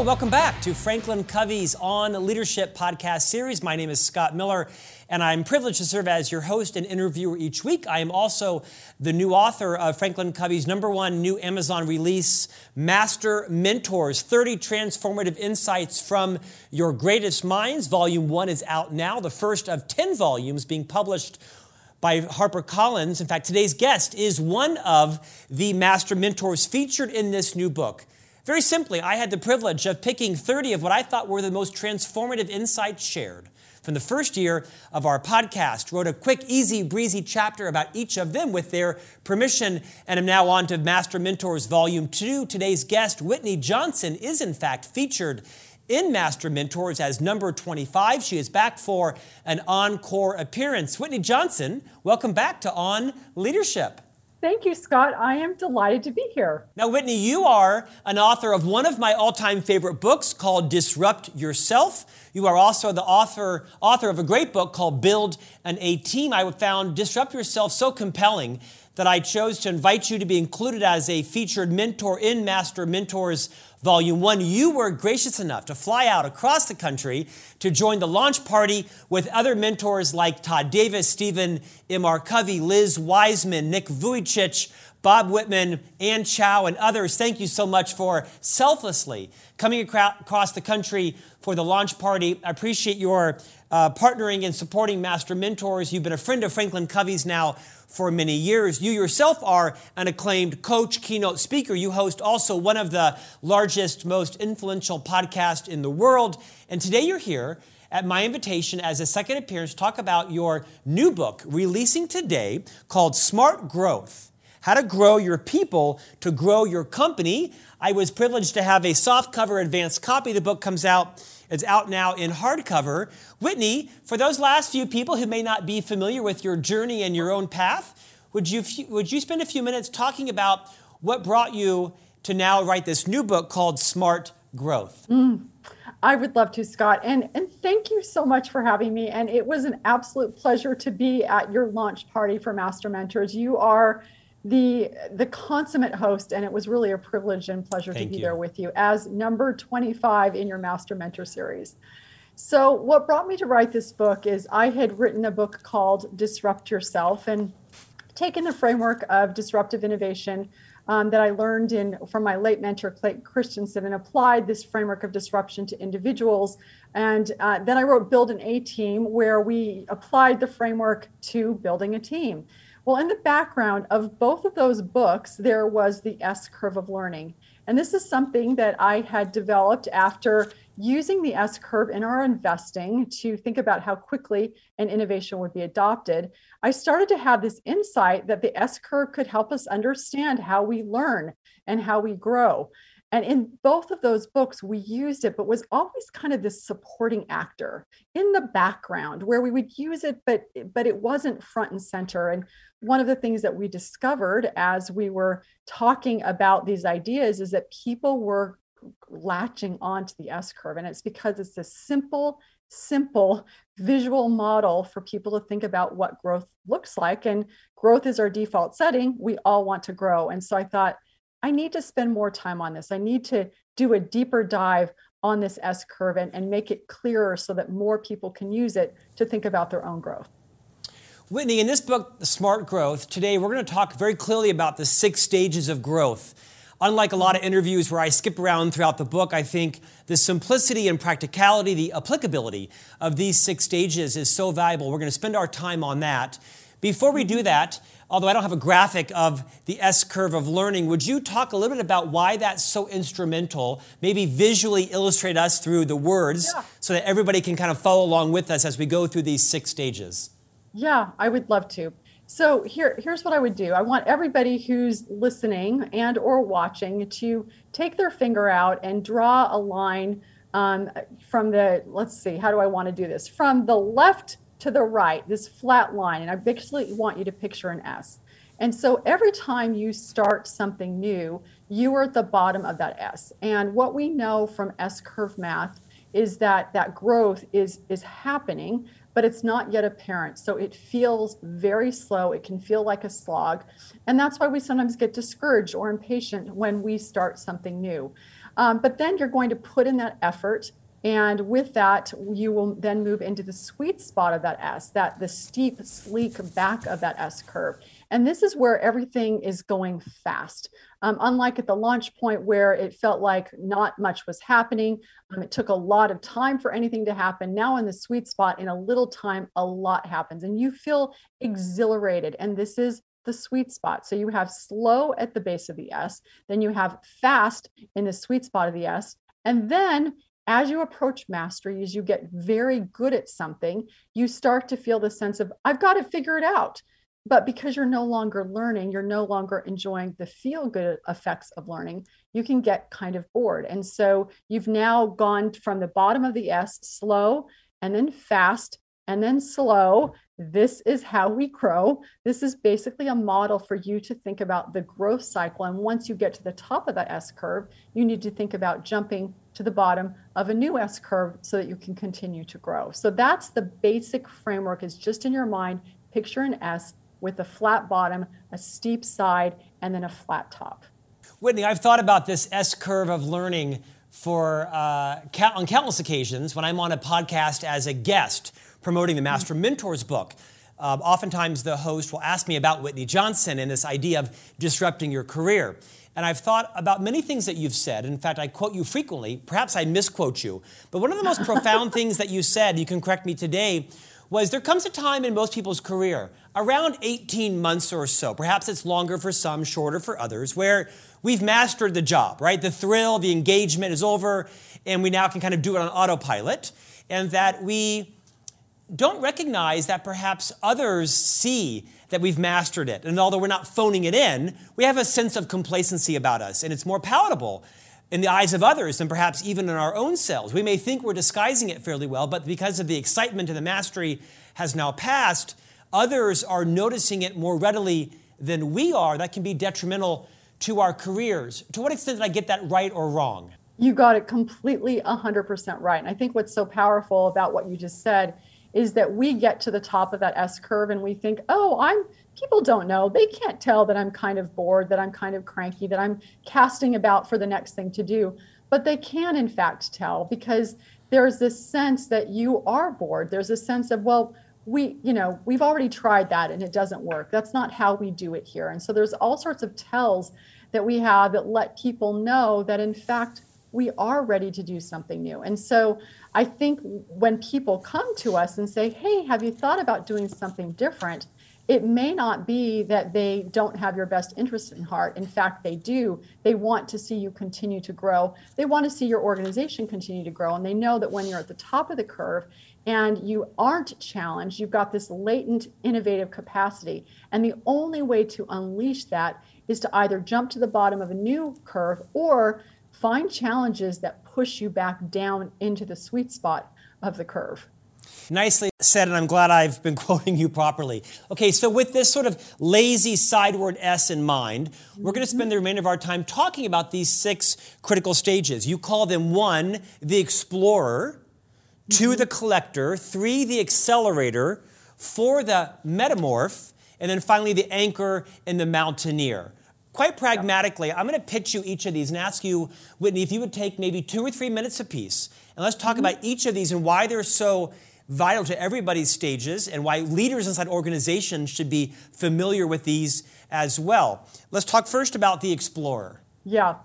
Welcome back to Franklin Covey's On Leadership podcast series. My name is Scott Miller, and I'm privileged to serve as your host and interviewer each week. I am also the new author of Franklin Covey's number one new Amazon release, Master Mentors 30 Transformative Insights from Your Greatest Minds. Volume one is out now, the first of 10 volumes being published by HarperCollins. In fact, today's guest is one of the master mentors featured in this new book. Very simply, I had the privilege of picking 30 of what I thought were the most transformative insights shared from the first year of our podcast. Wrote a quick, easy, breezy chapter about each of them with their permission, and am now on to Master Mentors Volume 2. Today's guest, Whitney Johnson, is in fact featured in Master Mentors as number 25. She is back for an encore appearance. Whitney Johnson, welcome back to On Leadership. Thank you, Scott. I am delighted to be here. Now, Whitney, you are an author of one of my all-time favorite books called Disrupt Yourself. You are also the author, author of a great book called Build an A Team. I found Disrupt Yourself so compelling that I chose to invite you to be included as a featured mentor in Master Mentors Volume 1, you were gracious enough to fly out across the country to join the launch party with other mentors like Todd Davis, Stephen M. R. Covey, Liz Wiseman, Nick Vujicic, Bob Whitman, Anne Chow, and others. Thank you so much for selflessly coming across the country for the launch party. I appreciate your uh, partnering and supporting Master Mentors. You've been a friend of Franklin Covey's now for many years. You yourself are an acclaimed coach, keynote speaker. You host also one of the largest, most influential podcasts in the world. And today you're here at my invitation as a second appearance to talk about your new book, releasing today, called Smart Growth How to Grow Your People to Grow Your Company. I was privileged to have a soft cover advanced copy. The book comes out it's out now in hardcover. Whitney, for those last few people who may not be familiar with your journey and your own path, would you, would you spend a few minutes talking about what brought you to now write this new book called Smart Growth? Mm, I would love to, Scott. And, and thank you so much for having me. And it was an absolute pleasure to be at your launch party for Master Mentors. You are the the consummate host and it was really a privilege and pleasure Thank to be you. there with you as number 25 in your master mentor series. So what brought me to write this book is i had written a book called disrupt yourself and taken the framework of disruptive innovation um, that i learned in from my late mentor clayton christensen and applied this framework of disruption to individuals. And uh, then i wrote build an a team where we applied the framework to building a team well, in the background of both of those books, there was the S curve of learning. And this is something that I had developed after using the S curve in our investing to think about how quickly an innovation would be adopted. I started to have this insight that the S curve could help us understand how we learn and how we grow. And in both of those books, we used it, but was always kind of this supporting actor in the background where we would use it, but but it wasn't front and center. And one of the things that we discovered as we were talking about these ideas is that people were latching onto the S curve. And it's because it's a simple, simple visual model for people to think about what growth looks like. And growth is our default setting. We all want to grow. And so I thought, I need to spend more time on this. I need to do a deeper dive on this S curve and, and make it clearer so that more people can use it to think about their own growth. Whitney, in this book, Smart Growth, today we're going to talk very clearly about the six stages of growth. Unlike a lot of interviews where I skip around throughout the book, I think the simplicity and practicality, the applicability of these six stages is so valuable. We're going to spend our time on that. Before we do that, although I don't have a graphic of the S curve of learning, would you talk a little bit about why that's so instrumental? Maybe visually illustrate us through the words yeah. so that everybody can kind of follow along with us as we go through these six stages. Yeah, I would love to. So here, here's what I would do. I want everybody who's listening and or watching to take their finger out and draw a line um, from the, let's see, how do I want to do this? From the left to the right, this flat line. And I basically want you to picture an S. And so every time you start something new, you are at the bottom of that S. And what we know from S curve math is that that growth is is happening but it's not yet apparent. So it feels very slow. It can feel like a slog. And that's why we sometimes get discouraged or impatient when we start something new. Um, but then you're going to put in that effort and with that, you will then move into the sweet spot of that S, that the steep, sleek back of that S curve. And this is where everything is going fast. Um, unlike at the launch point where it felt like not much was happening, um, it took a lot of time for anything to happen. Now, in the sweet spot, in a little time, a lot happens and you feel exhilarated. And this is the sweet spot. So you have slow at the base of the S, then you have fast in the sweet spot of the S, and then as you approach mastery, as you get very good at something, you start to feel the sense of, I've got to figure it out. But because you're no longer learning, you're no longer enjoying the feel good effects of learning, you can get kind of bored. And so you've now gone from the bottom of the S, slow, and then fast, and then slow. This is how we grow. This is basically a model for you to think about the growth cycle. And once you get to the top of that S curve, you need to think about jumping to the bottom of a new S curve so that you can continue to grow. So that's the basic framework is just in your mind, picture an S with a flat bottom, a steep side, and then a flat top. Whitney, I've thought about this S curve of learning for uh, on countless occasions when I'm on a podcast as a guest promoting the Master Mentors book. Uh, oftentimes, the host will ask me about Whitney Johnson and this idea of disrupting your career. And I've thought about many things that you've said. In fact, I quote you frequently. Perhaps I misquote you. But one of the most profound things that you said, you can correct me today, was there comes a time in most people's career, around 18 months or so, perhaps it's longer for some, shorter for others, where we've mastered the job, right? The thrill, the engagement is over, and we now can kind of do it on autopilot, and that we don't recognize that perhaps others see that we've mastered it. And although we're not phoning it in, we have a sense of complacency about us, and it's more palatable in the eyes of others than perhaps even in our own selves. We may think we're disguising it fairly well, but because of the excitement and the mastery has now passed, others are noticing it more readily than we are. That can be detrimental to our careers. To what extent did I get that right or wrong? You got it completely 100% right. And I think what's so powerful about what you just said is that we get to the top of that S curve and we think, oh, I'm people don't know. They can't tell that I'm kind of bored, that I'm kind of cranky, that I'm casting about for the next thing to do. But they can, in fact, tell because there's this sense that you are bored. There's a sense of, well, we, you know, we've already tried that and it doesn't work. That's not how we do it here. And so there's all sorts of tells that we have that let people know that, in fact, we are ready to do something new. And so I think when people come to us and say, hey, have you thought about doing something different? It may not be that they don't have your best interest in heart. In fact, they do. They want to see you continue to grow. They want to see your organization continue to grow. And they know that when you're at the top of the curve and you aren't challenged, you've got this latent innovative capacity. And the only way to unleash that is to either jump to the bottom of a new curve or find challenges that push you back down into the sweet spot of the curve. Nicely said, and I'm glad I've been quoting you properly. Okay, so with this sort of lazy sideward S in mind, we're going to spend the mm-hmm. remainder of our time talking about these six critical stages. You call them one, the explorer, two, mm-hmm. the collector, three, the accelerator, four, the metamorph, and then finally the anchor and the mountaineer quite pragmatically, I'm going to pitch you each of these and ask you, Whitney, if you would take maybe two or three minutes apiece, and let's talk mm-hmm. about each of these and why they're so vital to everybody's stages and why leaders inside organizations should be familiar with these as well. Let's talk first about the explorer. Yeah.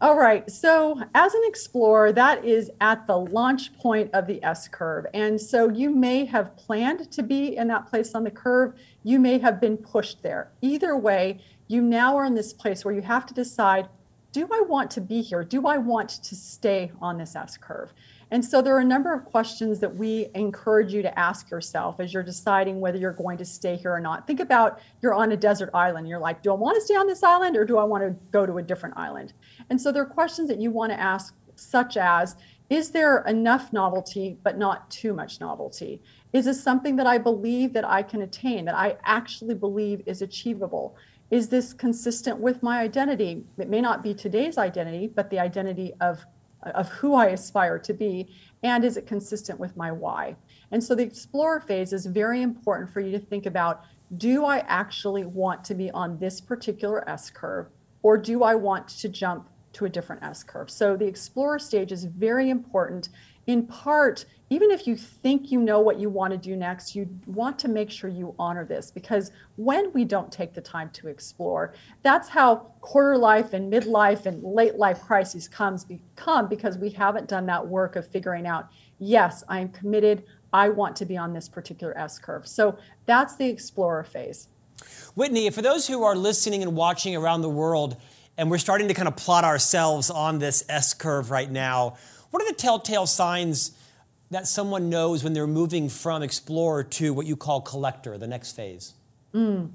All right. So, as an explorer, that is at the launch point of the S curve. And so, you may have planned to be in that place on the curve. You may have been pushed there. Either way, you now are in this place where you have to decide do I want to be here? Do I want to stay on this S curve? And so there are a number of questions that we encourage you to ask yourself as you're deciding whether you're going to stay here or not. Think about you're on a desert island. You're like, do I want to stay on this island or do I want to go to a different island? And so there are questions that you want to ask, such as Is there enough novelty, but not too much novelty? Is this something that I believe that I can attain, that I actually believe is achievable? Is this consistent with my identity? It may not be today's identity, but the identity of, of who I aspire to be. And is it consistent with my why? And so the explorer phase is very important for you to think about do I actually want to be on this particular S curve, or do I want to jump to a different S curve. So the explorer stage is very important in part, even if you think you know what you want to do next, you want to make sure you honor this because when we don't take the time to explore, that's how quarter life and midlife and late life crises comes become because we haven't done that work of figuring out, yes, I am committed. I want to be on this particular S curve. So that's the explorer phase. Whitney, for those who are listening and watching around the world, and we're starting to kind of plot ourselves on this S curve right now, what are the telltale signs that someone knows when they're moving from explorer to what you call collector, the next phase? Mm.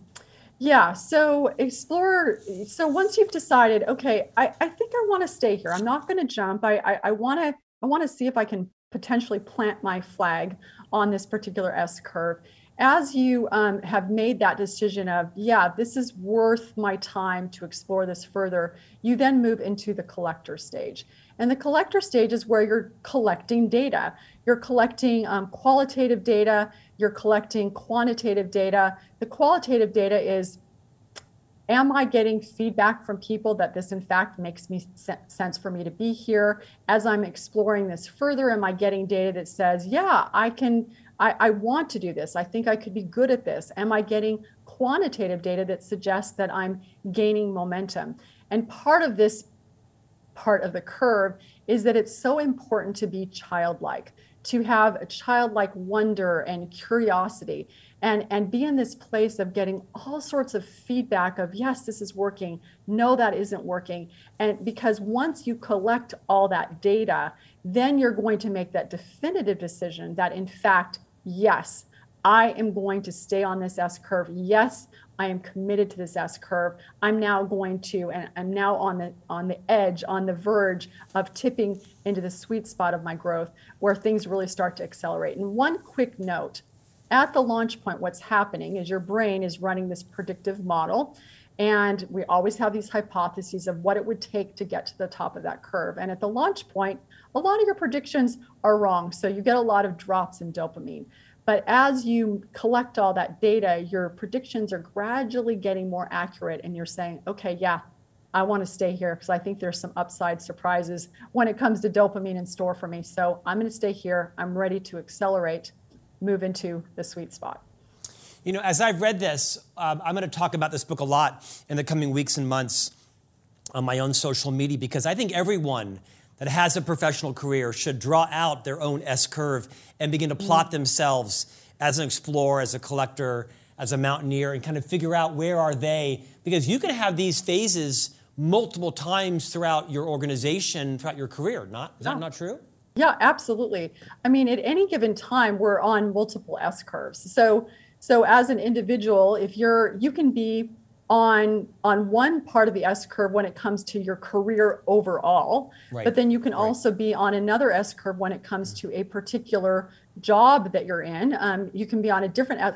Yeah, so explorer. So once you've decided, okay, I, I think I want to stay here. I'm not going to jump. I I want to I want to see if I can potentially plant my flag on this particular S curve. As you um, have made that decision of, yeah, this is worth my time to explore this further, you then move into the collector stage. And the collector stage is where you're collecting data. You're collecting um, qualitative data, you're collecting quantitative data. The qualitative data is Am I getting feedback from people that this, in fact, makes me sense for me to be here? As I'm exploring this further, am I getting data that says, yeah, I can, I, I want to do this. I think I could be good at this. Am I getting quantitative data that suggests that I'm gaining momentum? And part of this part of the curve is that it's so important to be childlike, to have a childlike wonder and curiosity and and be in this place of getting all sorts of feedback of yes this is working no that isn't working and because once you collect all that data then you're going to make that definitive decision that in fact yes I am going to stay on this S curve. Yes, I am committed to this S curve. I'm now going to, and I'm now on the on the edge, on the verge of tipping into the sweet spot of my growth, where things really start to accelerate. And one quick note: at the launch point, what's happening is your brain is running this predictive model. And we always have these hypotheses of what it would take to get to the top of that curve. And at the launch point, a lot of your predictions are wrong. So you get a lot of drops in dopamine. But as you collect all that data, your predictions are gradually getting more accurate, and you're saying, okay, yeah, I want to stay here because I think there's some upside surprises when it comes to dopamine in store for me. So I'm going to stay here. I'm ready to accelerate, move into the sweet spot. You know, as I've read this, um, I'm going to talk about this book a lot in the coming weeks and months on my own social media because I think everyone that has a professional career should draw out their own S curve and begin to plot mm-hmm. themselves as an explorer, as a collector, as a mountaineer, and kind of figure out where are they. Because you can have these phases multiple times throughout your organization, throughout your career. Not is that not true? Yeah, absolutely. I mean, at any given time, we're on multiple S curves. So, so as an individual, if you're, you can be on on one part of the S curve when it comes to your career overall, right. but then you can right. also be on another S curve when it comes to a particular job that you're in. Um, you can be on a different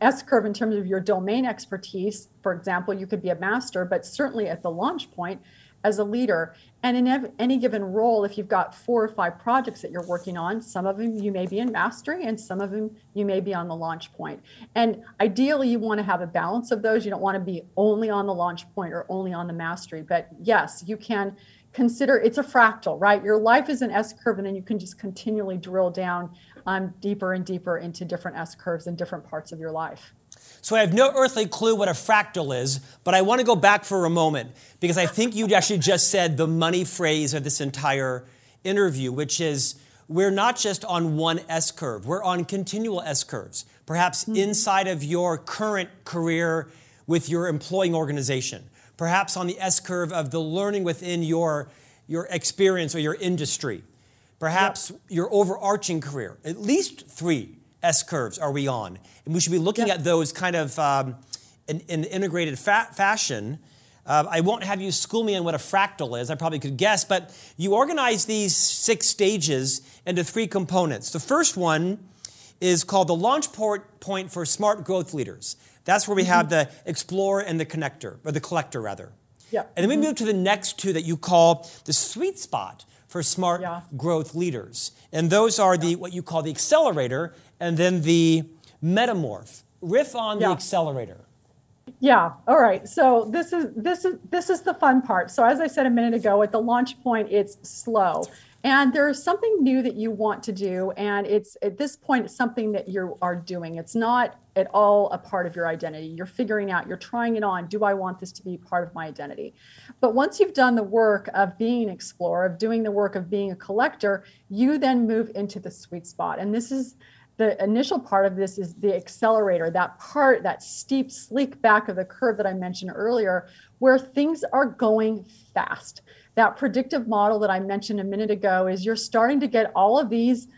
S curve in terms of your domain expertise. For example, you could be a master, but certainly at the launch point, as a leader. And in any given role, if you've got four or five projects that you're working on, some of them you may be in mastery and some of them you may be on the launch point. And ideally, you want to have a balance of those. You don't want to be only on the launch point or only on the mastery. But yes, you can consider it's a fractal, right? Your life is an S curve, and then you can just continually drill down um, deeper and deeper into different S curves and different parts of your life. So I have no earthly clue what a fractal is, but I want to go back for a moment because I think you actually just said the money phrase of this entire interview, which is we're not just on one S curve, we're on continual S curves, perhaps mm-hmm. inside of your current career with your employing organization, perhaps on the S curve of the learning within your, your experience or your industry, perhaps yep. your overarching career, at least three S curves are we on? And we should be looking at those kind of um, in, in integrated fa- fashion. Uh, I won't have you school me on what a fractal is. I probably could guess, but you organize these six stages into three components. The first one is called the launch port point for smart growth leaders. That's where we mm-hmm. have the explorer and the connector, or the collector rather. Yeah. And then we mm-hmm. move to the next two that you call the sweet spot for smart yeah. growth leaders. And those are the what you call the accelerator and then the metamorph. Riff on yeah. the accelerator. Yeah. All right. So this is this is this is the fun part. So as I said a minute ago, at the launch point, it's slow. And there's something new that you want to do. And it's at this point, it's something that you are doing. It's not at all a part of your identity. You're figuring out, you're trying it on. Do I want this to be part of my identity? But once you've done the work of being an explorer, of doing the work of being a collector, you then move into the sweet spot. And this is the initial part of this is the accelerator, that part, that steep, sleek back of the curve that I mentioned earlier, where things are going fast. That predictive model that I mentioned a minute ago is you're starting to get all of these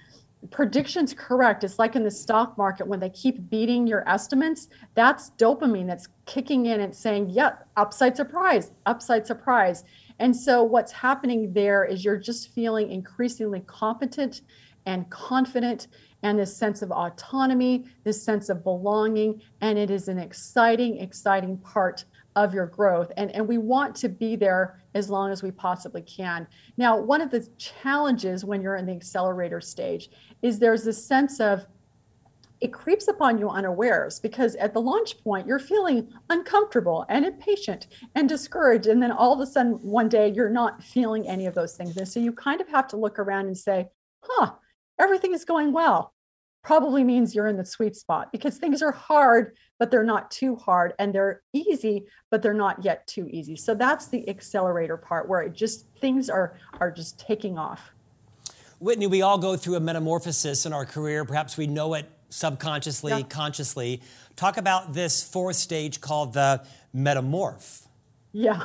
predictions correct. It's like in the stock market when they keep beating your estimates, that's dopamine that's kicking in and saying, yeah, upside surprise, upside surprise. And so what's happening there is you're just feeling increasingly competent and confident and this sense of autonomy, this sense of belonging. And it is an exciting, exciting part of your growth. And, and we want to be there as long as we possibly can. Now, one of the challenges when you're in the accelerator stage is there's this sense of it creeps upon you unawares because at the launch point you're feeling uncomfortable and impatient and discouraged and then all of a sudden one day you're not feeling any of those things and so you kind of have to look around and say huh everything is going well probably means you're in the sweet spot because things are hard, but they're not too hard, and they're easy, but they're not yet too easy. So that's the accelerator part where it just things are are just taking off. Whitney, we all go through a metamorphosis in our career. Perhaps we know it subconsciously, yeah. consciously. Talk about this fourth stage called the metamorph. Yeah.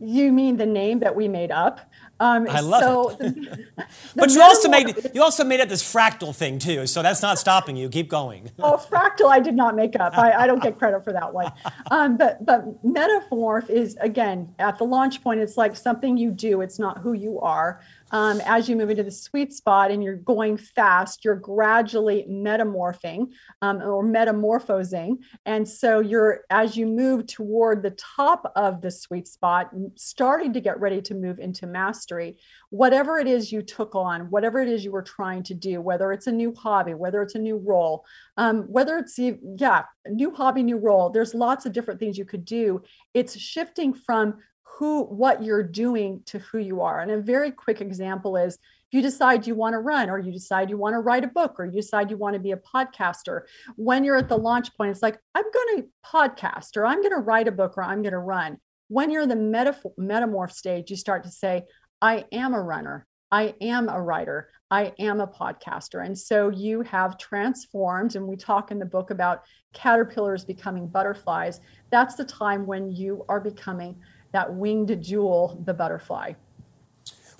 You mean the name that we made up? Um, I love so it. The, the but you also made you also made up this fractal thing too, so that's not stopping you. Keep going. oh, fractal! I did not make up. I, I don't get credit for that one. Um, but but metamorph is again at the launch point. It's like something you do. It's not who you are um, as you move into the sweet spot and you're going fast, you're gradually metamorphing um, or metamorphosing. And so you're, as you move toward the top of the sweet spot, starting to get ready to move into mastery, whatever it is you took on, whatever it is you were trying to do, whether it's a new hobby, whether it's a new role, um, whether it's, yeah, new hobby, new role, there's lots of different things you could do. It's shifting from who what you're doing to who you are and a very quick example is if you decide you want to run or you decide you want to write a book or you decide you want to be a podcaster when you're at the launch point it's like i'm going to podcast or i'm going to write a book or i'm going to run when you're in the metaf- metamorph stage you start to say i am a runner I am a writer. I am a podcaster. And so you have transformed, and we talk in the book about caterpillars becoming butterflies. That's the time when you are becoming that winged jewel, the butterfly.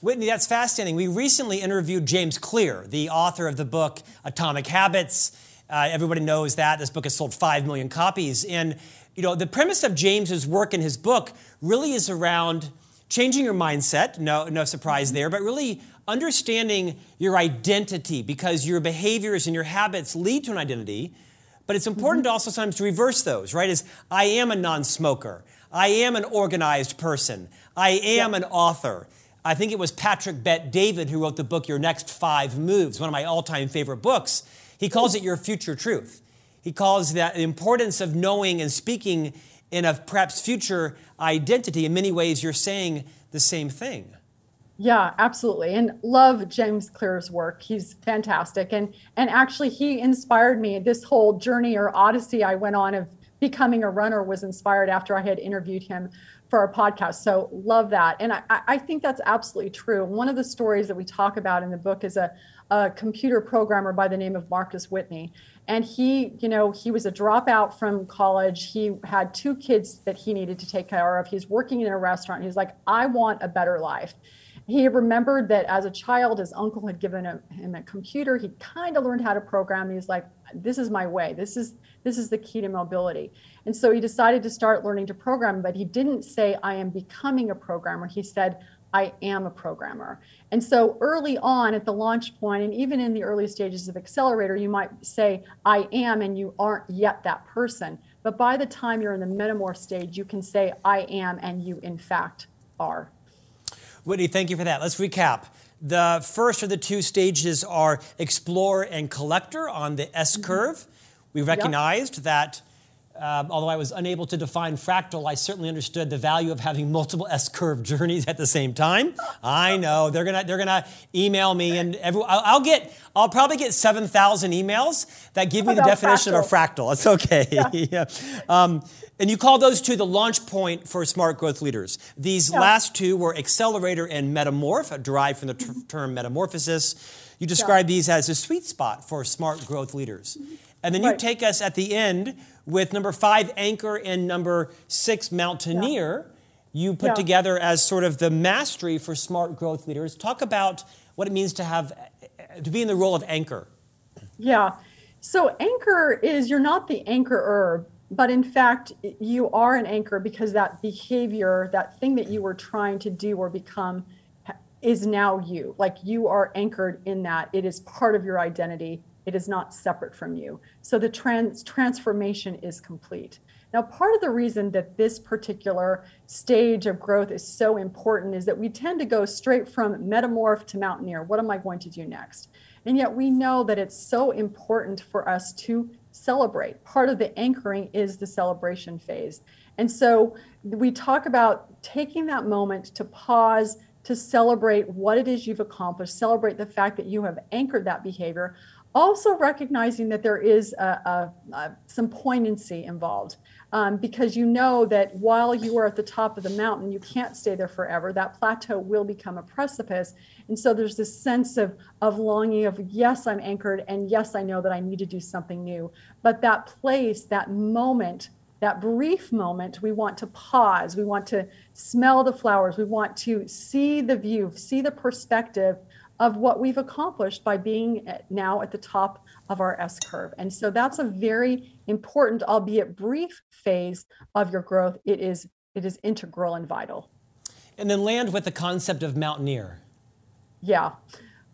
Whitney, that's fascinating. We recently interviewed James Clear, the author of the book Atomic Habits. Uh, everybody knows that. This book has sold 5 million copies. And, you know, the premise of James's work in his book really is around changing your mindset, no, no surprise there, but really understanding your identity because your behaviors and your habits lead to an identity. But it's important mm-hmm. also sometimes to reverse those, right? Is I am a non smoker. I am an organized person. I am an author. I think it was Patrick Bet David who wrote the book Your Next Five Moves, one of my all time favorite books. He calls it your future truth. He calls that the importance of knowing and speaking in a perhaps future identity. In many ways, you're saying the same thing. Yeah, absolutely. And love James Clear's work. He's fantastic. And and actually he inspired me this whole journey or odyssey I went on of becoming a runner was inspired after I had interviewed him for our podcast. So love that. And I, I think that's absolutely true. One of the stories that we talk about in the book is a, a computer programmer by the name of Marcus Whitney. And he, you know, he was a dropout from college. He had two kids that he needed to take care of. He's working in a restaurant. He's like, I want a better life. He remembered that as a child, his uncle had given him a computer. He kind of learned how to program. He was like, "This is my way. This is this is the key to mobility." And so he decided to start learning to program. But he didn't say, "I am becoming a programmer." He said, I am a programmer. And so early on at the launch point, and even in the early stages of Accelerator, you might say, I am, and you aren't yet that person. But by the time you're in the metamorph stage, you can say, I am, and you in fact are. Whitney, thank you for that. Let's recap. The first of the two stages are explorer and collector on the S mm-hmm. curve. We recognized yep. that Um, although I was unable to define fractal, I certainly understood the value of having multiple S-curve journeys at the same time. I know they're gonna they're gonna email me, and every, I'll, I'll get I'll probably get seven thousand emails that give me the definition fractal. of fractal. It's okay. Yeah. Um, and you call those two the launch point for smart growth leaders. These yeah. last two were accelerator and metamorph, derived from the ter- term metamorphosis. You describe yeah. these as a sweet spot for smart growth leaders. And then you take us at the end with number five, Anchor, and number six, Mountaineer. Yeah. You put together as sort of the mastery for smart growth leaders. Talk about what it means to have to be in the role of anchor. Yeah. So anchor is you're not the anchorer, but in fact you are an anchor because that behavior, that thing that you were trying to do or become is now you. Like you are anchored in that. It is part of your identity it is not separate from you. So the trans- transformation is complete. Now, part of the reason that this particular stage of growth is so important is that we tend to go straight from metamorph to mountaineer. What am I going to do next? And yet we know that it's so important for us to celebrate. Part of the anchoring is the celebration phase. And so we talk about taking that moment to pause, to celebrate what it is you've accomplished, celebrate the fact that you have anchored that behavior, also recognizing that there is a, a, a, some poignancy involved um, because you know that while you are at the top of the mountain you can't stay there forever. That plateau will become a precipice. And so there's this sense of, of longing of yes i'm anchored and yes i know that i need to do something new. But that place that moment that brief moment we want to pause. We want to smell the flowers. We want to see the view see the perspective of what we've accomplished by being now at the top of our S curve. And so that's a very important, albeit brief phase of your growth. It is it is integral and vital. And then land with the concept of mountaineer. Yeah.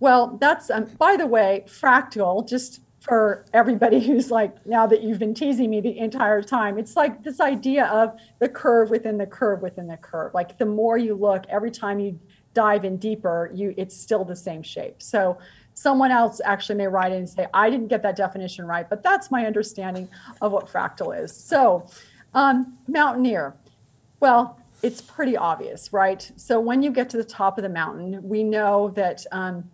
Well, that's um, by the way, fractal, just for everybody who's like, now that you've been teasing me the entire time, it's like this idea of the curve within the curve within the curve. Like the more you look, every time you dive in deeper, you it's still the same shape. So someone else actually may write in and say, I didn't get that definition right, but that's my understanding of what fractal is. So um, mountaineer, well, it's pretty obvious, right? So when you get to the top of the mountain, we know that um,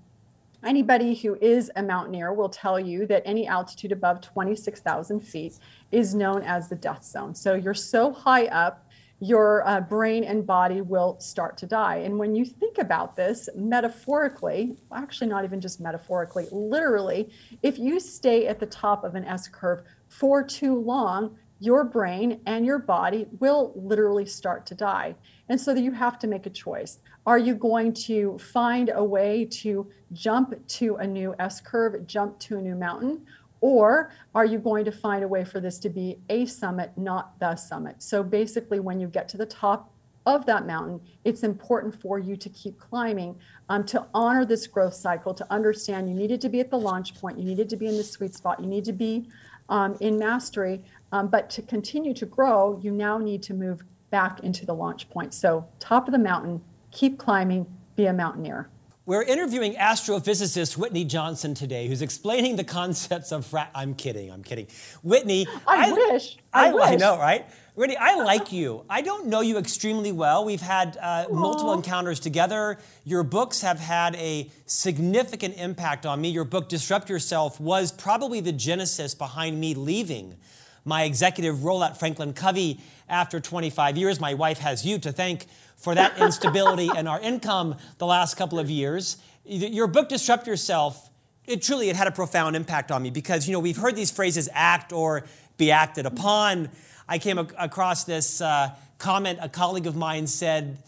anybody who is a mountaineer will tell you that any altitude above 26,000 feet is known as the death zone. So you're so high up your uh, brain and body will start to die. And when you think about this metaphorically, actually, not even just metaphorically, literally, if you stay at the top of an S curve for too long, your brain and your body will literally start to die. And so you have to make a choice. Are you going to find a way to jump to a new S curve, jump to a new mountain? Or are you going to find a way for this to be a summit, not the summit? So basically, when you get to the top of that mountain, it's important for you to keep climbing, um, to honor this growth cycle, to understand you needed to be at the launch point, you needed to be in the sweet spot, you need to be um, in mastery. Um, but to continue to grow, you now need to move back into the launch point. So, top of the mountain, keep climbing, be a mountaineer. We're interviewing astrophysicist Whitney Johnson today, who's explaining the concepts of fra- I'm kidding, I'm kidding. Whitney, I, I wish. I, I, wish. I know, right? Whitney, I like you. I don't know you extremely well. We've had uh, multiple encounters together. Your books have had a significant impact on me. Your book, Disrupt Yourself, was probably the genesis behind me leaving my executive role at Franklin Covey after 25 years. My wife has you to thank for that instability in our income the last couple of years. Your book, Disrupt Yourself, it truly it had a profound impact on me because you know we've heard these phrases act or be acted upon. I came ac- across this uh, comment a colleague of mine said,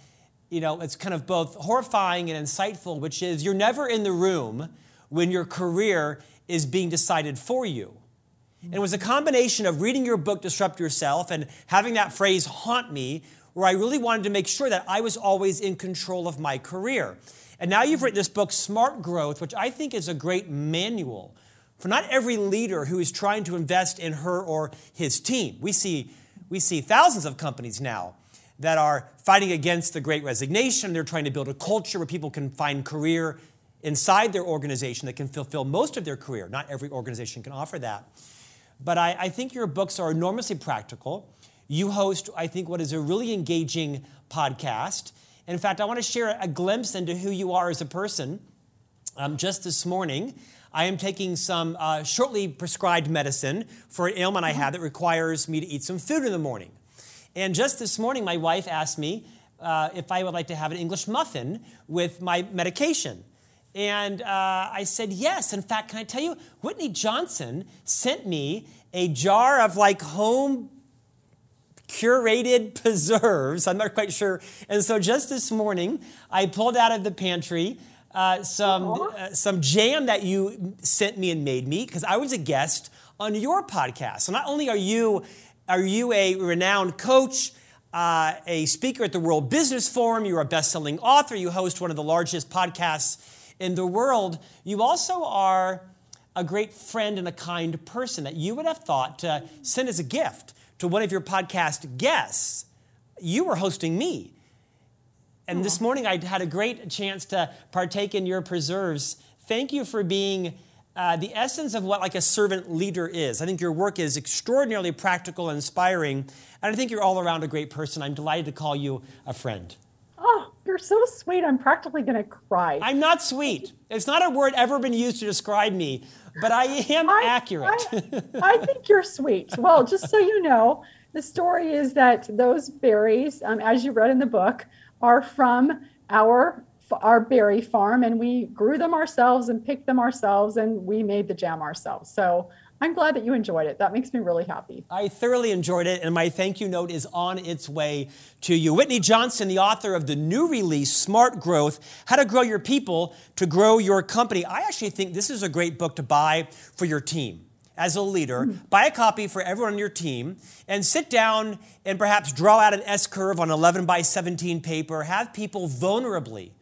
you know, it's kind of both horrifying and insightful, which is you're never in the room when your career is being decided for you. And it was a combination of reading your book, Disrupt Yourself, and having that phrase haunt me where I really wanted to make sure that I was always in control of my career. And now you've written this book, Smart Growth, which I think is a great manual for not every leader who is trying to invest in her or his team. We see, we see thousands of companies now that are fighting against the great resignation. They're trying to build a culture where people can find career inside their organization that can fulfill most of their career. Not every organization can offer that. But I, I think your books are enormously practical. You host, I think, what is a really engaging podcast. In fact, I want to share a glimpse into who you are as a person. Um, just this morning, I am taking some uh, shortly prescribed medicine for an ailment I have that requires me to eat some food in the morning. And just this morning, my wife asked me uh, if I would like to have an English muffin with my medication. And uh, I said yes. In fact, can I tell you, Whitney Johnson sent me a jar of like home curated preserves. I'm not quite sure. And so just this morning, I pulled out of the pantry uh, some, uh, some jam that you sent me and made me because I was a guest on your podcast. So not only are you, are you a renowned coach, uh, a speaker at the World Business Forum, you're a best-selling author, you host one of the largest podcasts in the world, you also are a great friend and a kind person that you would have thought to send as a gift to one of your podcast guests. You were hosting me. And this morning I had a great chance to partake in your preserves. Thank you for being uh, the essence of what like a servant leader is. I think your work is extraordinarily practical and inspiring, and I think you're all around a great person. I'm delighted to call you a friend. You're so sweet. I'm practically going to cry. I'm not sweet. It's not a word ever been used to describe me, but I am I, accurate. I, I, think you're sweet. Well, just so you know, the story is that those berries, um, as you read in the book, are from our our berry farm, and we grew them ourselves and picked them ourselves, and we made the jam ourselves. So I'm glad that you enjoyed it. That makes me really happy. I thoroughly enjoyed it, and my thank you note is on its way to you. Whitney Johnson, the author of the new release, Smart Growth How to Grow Your People to Grow Your Company. I actually think this is a great book to buy for your team. As a leader, mm. buy a copy for everyone on your team and sit down and perhaps draw out an S curve on 11 by 17 paper. Have people vulnerably,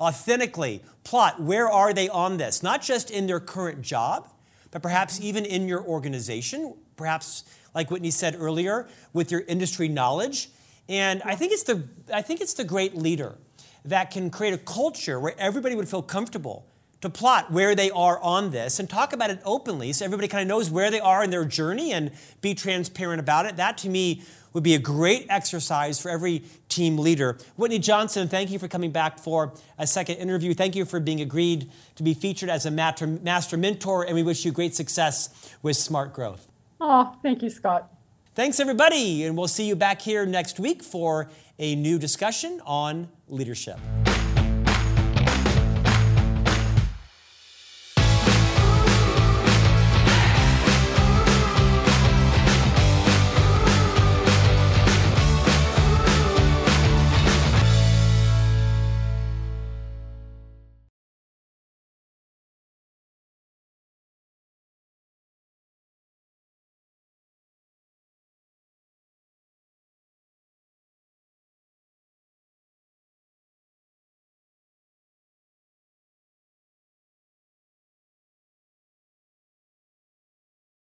authentically plot where are they on this, not just in their current job but perhaps even in your organization, perhaps like Whitney said earlier, with your industry knowledge. And I think it's the I think it's the great leader that can create a culture where everybody would feel comfortable to plot where they are on this and talk about it openly so everybody kind of knows where they are in their journey and be transparent about it. That to me would be a great exercise for every team leader. Whitney Johnson, thank you for coming back for a second interview. Thank you for being agreed to be featured as a master mentor, and we wish you great success with Smart Growth. Oh, thank you, Scott. Thanks, everybody, and we'll see you back here next week for a new discussion on leadership.